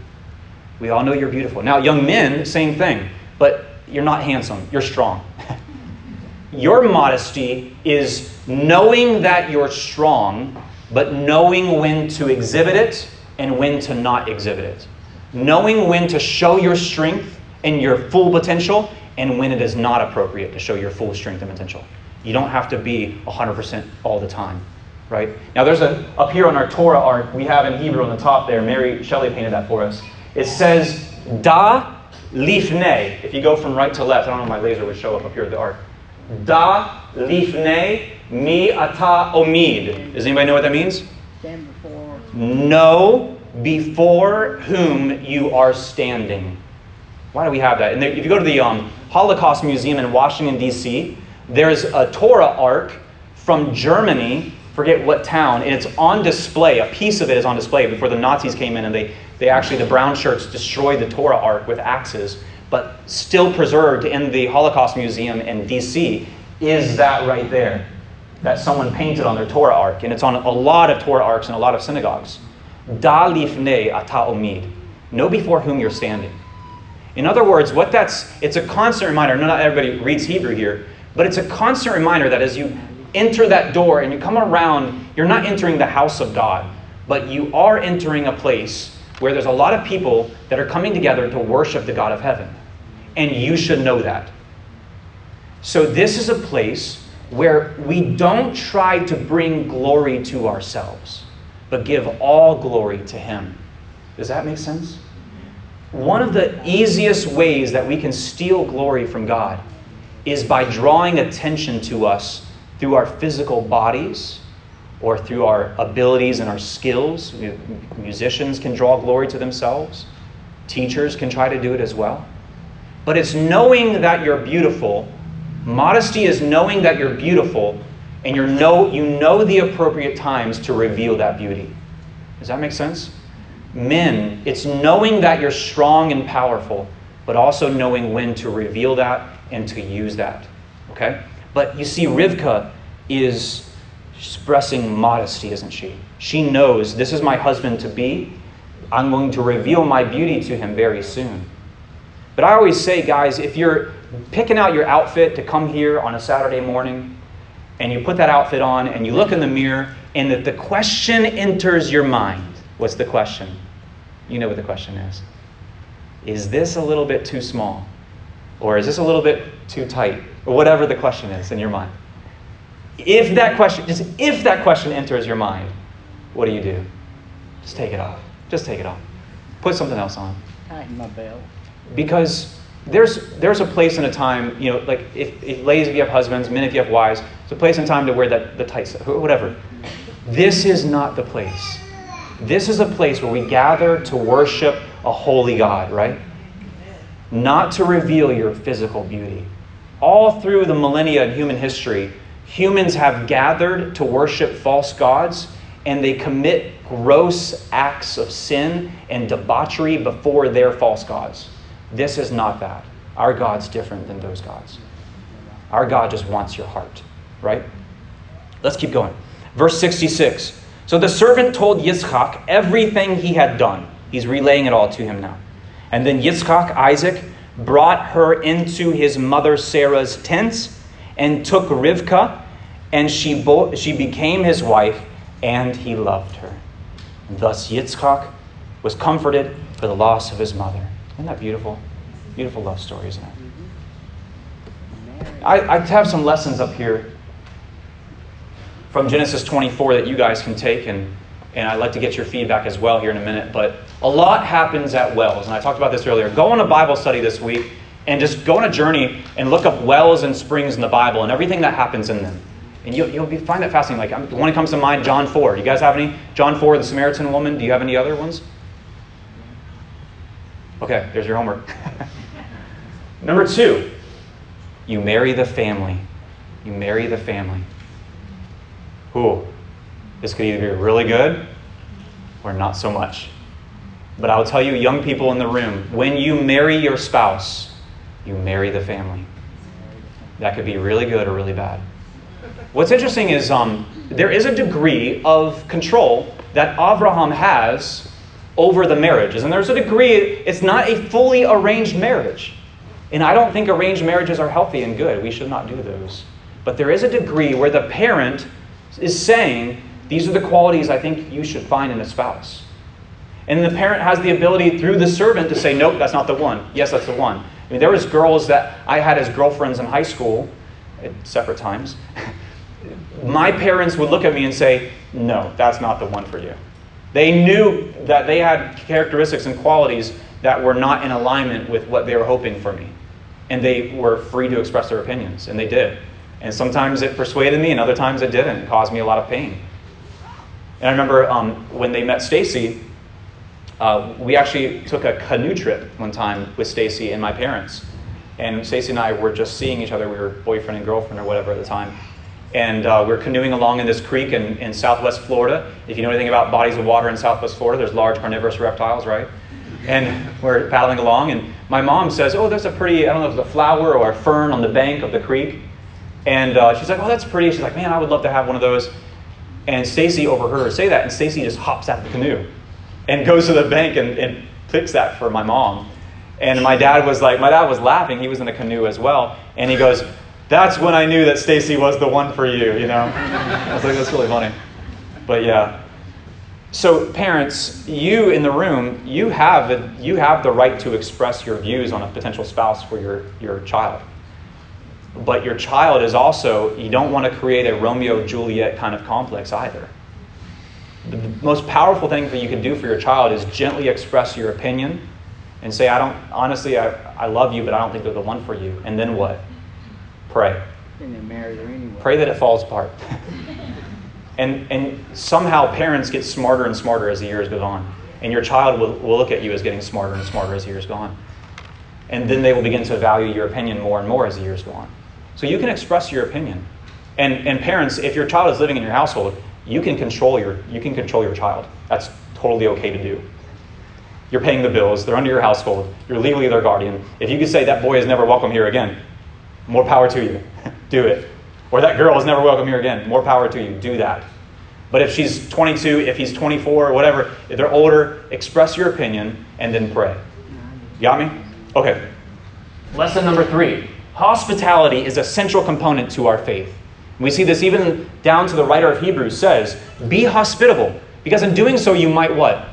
We all know you're beautiful. Now, young men, same thing, but you're not handsome, you're strong. *laughs* your modesty is knowing that you're strong, but knowing when to exhibit it and when to not exhibit it knowing when to show your strength and your full potential and when it is not appropriate to show your full strength and potential. You don't have to be 100% all the time, right? Now, there's a, up here on our Torah ark, we have in Hebrew on the top there, Mary Shelley painted that for us. It says, Da lifnei. If you go from right to left, I don't know if my laser would show up up here at the ark. Da lifnei mi ata omid. Does anybody know what that means?
Stand before.
No before whom you are standing. Why do we have that? And if you go to the um, Holocaust Museum in Washington, D.C., there's a Torah ark from Germany, forget what town, and it's on display. A piece of it is on display before the Nazis came in and they, they actually, the brown shirts destroyed the Torah ark with axes. But still preserved in the Holocaust Museum in D.C. is that right there that someone painted on their Torah ark. And it's on a lot of Torah arks and a lot of synagogues. Da ata omid. Know before whom you're standing. In other words, what that's it's a constant reminder. Not everybody reads Hebrew here, but it's a constant reminder that as you enter that door and you come around, you're not entering the house of God, but you are entering a place where there's a lot of people that are coming together to worship the God of heaven. And you should know that. So, this is a place where we don't try to bring glory to ourselves but give all glory to Him. Does that make sense? One of the easiest ways that we can steal glory from God is by drawing attention to us through our physical bodies or through our abilities and our skills. Musicians can draw glory to themselves, teachers can try to do it as well. but it's knowing that you're beautiful. Modesty is knowing that you're beautiful and you know, you know the appropriate times to reveal that beauty. Does that make sense? Men, it's knowing that you're strong and powerful, but also knowing when to reveal that and to use that. Okay? But you see, Rivka is expressing modesty, isn't she? She knows this is my husband to be. I'm going to reveal my beauty to him very soon. But I always say, guys, if you're picking out your outfit to come here on a Saturday morning, and you put that outfit on and you look in the mirror, and that the question enters your mind what's the question? You know what the question is. Is this a little bit too small? Or is this a little bit too tight? Or whatever the question is in your mind. If that question, just if that question enters your mind, what do you do? Just take it off. Just take it off. Put something else on.
Tighten my belt.
Because there's there's a place and a time, you know, like if, if ladies if you have husbands, men if you have wives, it's a place and time to wear that the tights, whatever. This is not the place. This is a place where we gather to worship a holy God, right? Not to reveal your physical beauty. All through the millennia in human history, humans have gathered to worship false gods and they commit gross acts of sin and debauchery before their false gods. This is not that. Our God's different than those gods. Our God just wants your heart, right? Let's keep going. Verse 66. So the servant told Yitzchak everything he had done. He's relaying it all to him now. And then Yitzchak, Isaac, brought her into his mother Sarah's tents and took Rivka, and she, bo- she became his wife, and he loved her. And thus Yitzchak was comforted for the loss of his mother. Isn't that beautiful? Beautiful love story, isn't it? Mm-hmm. I, I have some lessons up here from Genesis 24 that you guys can take, and, and I'd like to get your feedback as well here in a minute. But a lot happens at wells, and I talked about this earlier. Go on a Bible study this week and just go on a journey and look up wells and springs in the Bible and everything that happens in them. And you'll, you'll be, find that fascinating. Like the one that comes to mind, John 4. Do you guys have any? John 4, the Samaritan woman. Do you have any other ones? Okay, there's your homework. *laughs* Number two, you marry the family. You marry the family. Ooh, this could either be really good or not so much. But I'll tell you, young people in the room, when you marry your spouse, you marry the family. That could be really good or really bad. What's interesting is um, there is a degree of control that Abraham has over the marriages. And there's a degree, it's not a fully arranged marriage. And I don't think arranged marriages are healthy and good. We should not do those. But there is a degree where the parent is saying, these are the qualities I think you should find in a spouse. And the parent has the ability through the servant to say, nope, that's not the one. Yes, that's the one. I mean, there was girls that I had as girlfriends in high school at separate times. *laughs* My parents would look at me and say, no, that's not the one for you. They knew that they had characteristics and qualities that were not in alignment with what they were hoping for me. And they were free to express their opinions, and they did. And sometimes it persuaded me, and other times it didn't. It caused me a lot of pain. And I remember um, when they met Stacy, uh, we actually took a canoe trip one time with Stacy and my parents. And Stacy and I were just seeing each other. We were boyfriend and girlfriend or whatever at the time and uh, we're canoeing along in this creek in, in southwest Florida. If you know anything about bodies of water in southwest Florida, there's large carnivorous reptiles, right? And we're paddling along, and my mom says, Oh, there's a pretty, I don't know if it's a flower or a fern on the bank of the creek. And uh, she's like, Oh, that's pretty. She's like, Man, I would love to have one of those. And Stacy overheard her say that, and Stacy just hops out of the canoe and goes to the bank and, and picks that for my mom. And my dad was like, My dad was laughing. He was in the canoe as well. And he goes, that's when I knew that Stacy was the one for you, you know? I was like, that's really funny. But yeah. So parents, you in the room, you have, a, you have the right to express your views on a potential spouse for your, your child. But your child is also, you don't want to create a Romeo Juliet kind of complex either. The most powerful thing that you can do for your child is gently express your opinion and say, I don't, honestly, I, I love you, but I don't think they're the one for you. And then what? Pray.
Anyway.
Pray that it falls apart. *laughs* and, and somehow parents get smarter and smarter as the years go on. And your child will, will look at you as getting smarter and smarter as the years go on. And then they will begin to value your opinion more and more as the years go on. So you can express your opinion. And, and parents, if your child is living in your household, you can control your, you can control your child. That's totally okay to do. You're paying the bills, they're under your household, you're legally their guardian. If you could say that boy is never welcome here again, more power to you. do it. Or that girl is never welcome here again, more power to you. Do that. But if she's 22, if he's 24, or whatever, if they're older, express your opinion and then pray. Got me? Okay. Lesson number three hospitality is a central component to our faith. We see this even down to the writer of Hebrews says, Be hospitable, because in doing so you might what?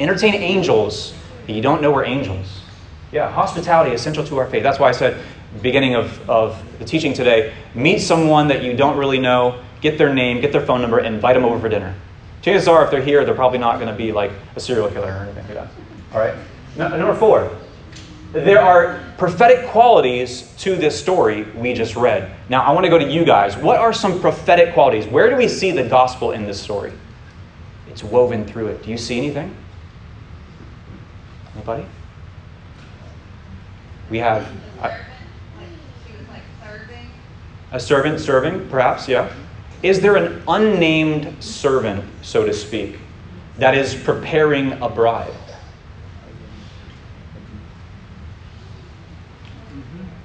Entertain angels you don't know we're angels. Yeah, hospitality is essential to our faith. That's why I said, beginning of, of the teaching today, meet someone that you don't really know, get their name, get their phone number, and invite them over for dinner. Chances are, if they're here, they're probably not going to be like a serial killer or anything like that. All right? number four, there are prophetic qualities to this story we just read. Now, I want to go to you guys. What are some prophetic qualities? Where do we see the gospel in this story? It's woven through it. Do you see anything? Anybody? We have a, a servant serving, perhaps, yeah. Is there an unnamed servant, so to speak, that is preparing a bride?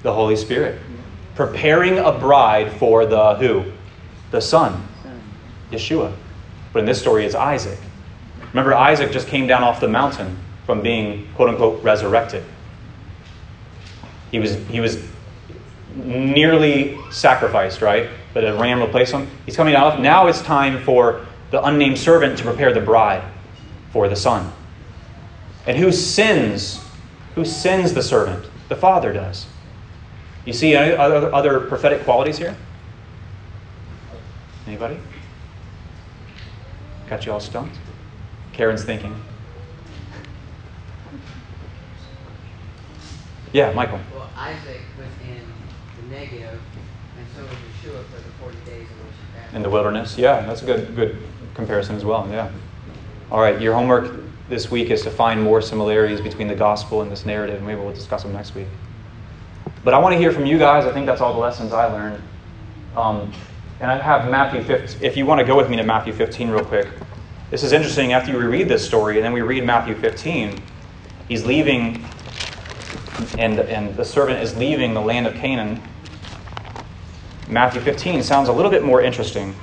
The Holy Spirit. Preparing a bride for the who? The Son, Yeshua. But in this story, it's Isaac. Remember, Isaac just came down off the mountain from being, quote unquote, resurrected. He was, he was nearly sacrificed, right? But a ram replaced him. He's coming out. Now it's time for the unnamed servant to prepare the bride for the son. And who sins? Who sins the servant? The Father does. You see other, other prophetic qualities here? Anybody? Got you all stumped? Karen's thinking. *laughs* Yeah, Michael.
Well, Isaac was in Negev, and so Yeshua for the 40 days in which he.
In the wilderness, yeah, that's a good good comparison as well. Yeah. All right, your homework this week is to find more similarities between the gospel and this narrative. Maybe we'll discuss them next week. But I want to hear from you guys. I think that's all the lessons I learned. Um, and I have Matthew 15. If you want to go with me to Matthew 15 real quick. This is interesting. After you reread this story, and then we read Matthew 15, he's leaving, and, and the servant is leaving the land of Canaan. Matthew 15 sounds a little bit more interesting.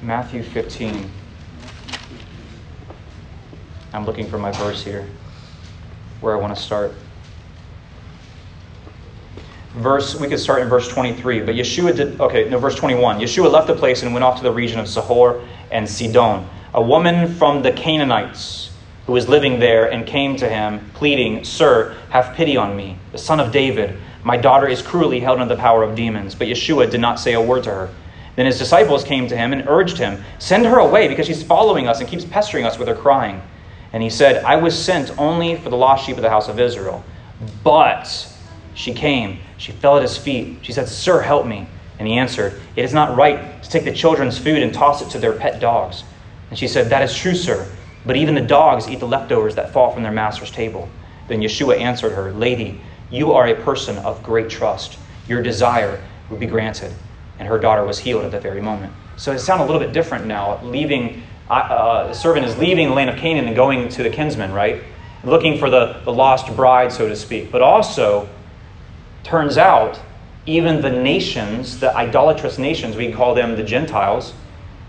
Matthew 15. I'm looking for my verse here, where I want to start. Verse, we could start in verse 23, but Yeshua did, okay, no, verse 21. Yeshua left the place and went off to the region of Sahor and Sidon. A woman from the Canaanites who was living there and came to him, pleading, Sir, have pity on me, the son of David. My daughter is cruelly held under the power of demons. But Yeshua did not say a word to her. Then his disciples came to him and urged him, Send her away, because she's following us and keeps pestering us with her crying. And he said, I was sent only for the lost sheep of the house of Israel. But she came, she fell at his feet. She said, Sir, help me. And he answered, It is not right to take the children's food and toss it to their pet dogs. And she said, That is true, sir. But even the dogs eat the leftovers that fall from their master's table. Then Yeshua answered her, Lady, you are a person of great trust. Your desire will be granted and her daughter was healed at that very moment. So it sounds a little bit different now. Leaving, uh, the servant is leaving the land of Canaan and going to the kinsman, right? Looking for the, the lost bride, so to speak. But also, turns out, even the nations, the idolatrous nations, we call them the Gentiles,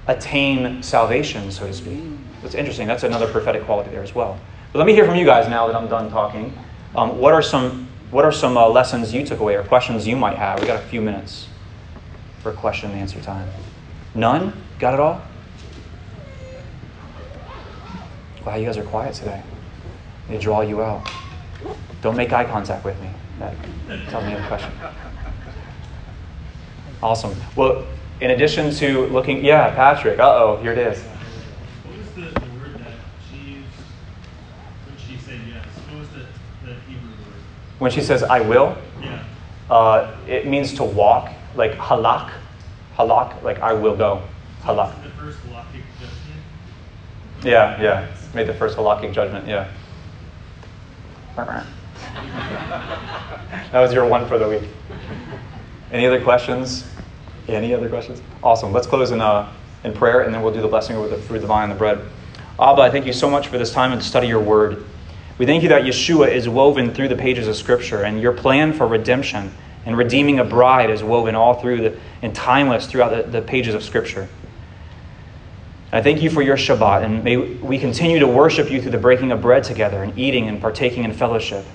attain salvation, so to speak. That's interesting. That's another prophetic quality there as well. But let me hear from you guys now that I'm done talking. Um, what are some, what are some uh, lessons you took away or questions you might have? We got a few minutes for question and answer time? None? Got it all? Wow, you guys are quiet today. They draw you out. Don't make eye contact with me. That tells me a question. Awesome. Well, in addition to looking, yeah, Patrick. Uh oh, here it is.
What was the, the word that she used when she said yes? What was the, the Hebrew word?
When she says, I will,
Yeah.
uh, it means to walk like halak, halak, like I will go, halak.
The first halakhic judgment.
Yeah, yeah. Made the first halakhic judgment. Yeah. *laughs* that was your one for the week. Any other questions? Any other questions? Awesome. Let's close in, uh, in prayer, and then we'll do the blessing over the fruit of the vine and the bread. Abba, I thank you so much for this time and to study your word. We thank you that Yeshua is woven through the pages of Scripture, and your plan for redemption and redeeming a bride is woven all through the, and timeless throughout the, the pages of Scripture. I thank you for your Shabbat, and may we continue to worship you through the breaking of bread together and eating and partaking in fellowship.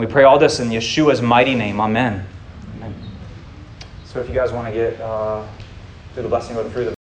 We pray all this in Yeshua's mighty name. Amen. Amen. So if you guys want to get uh, through the blessing fruit of the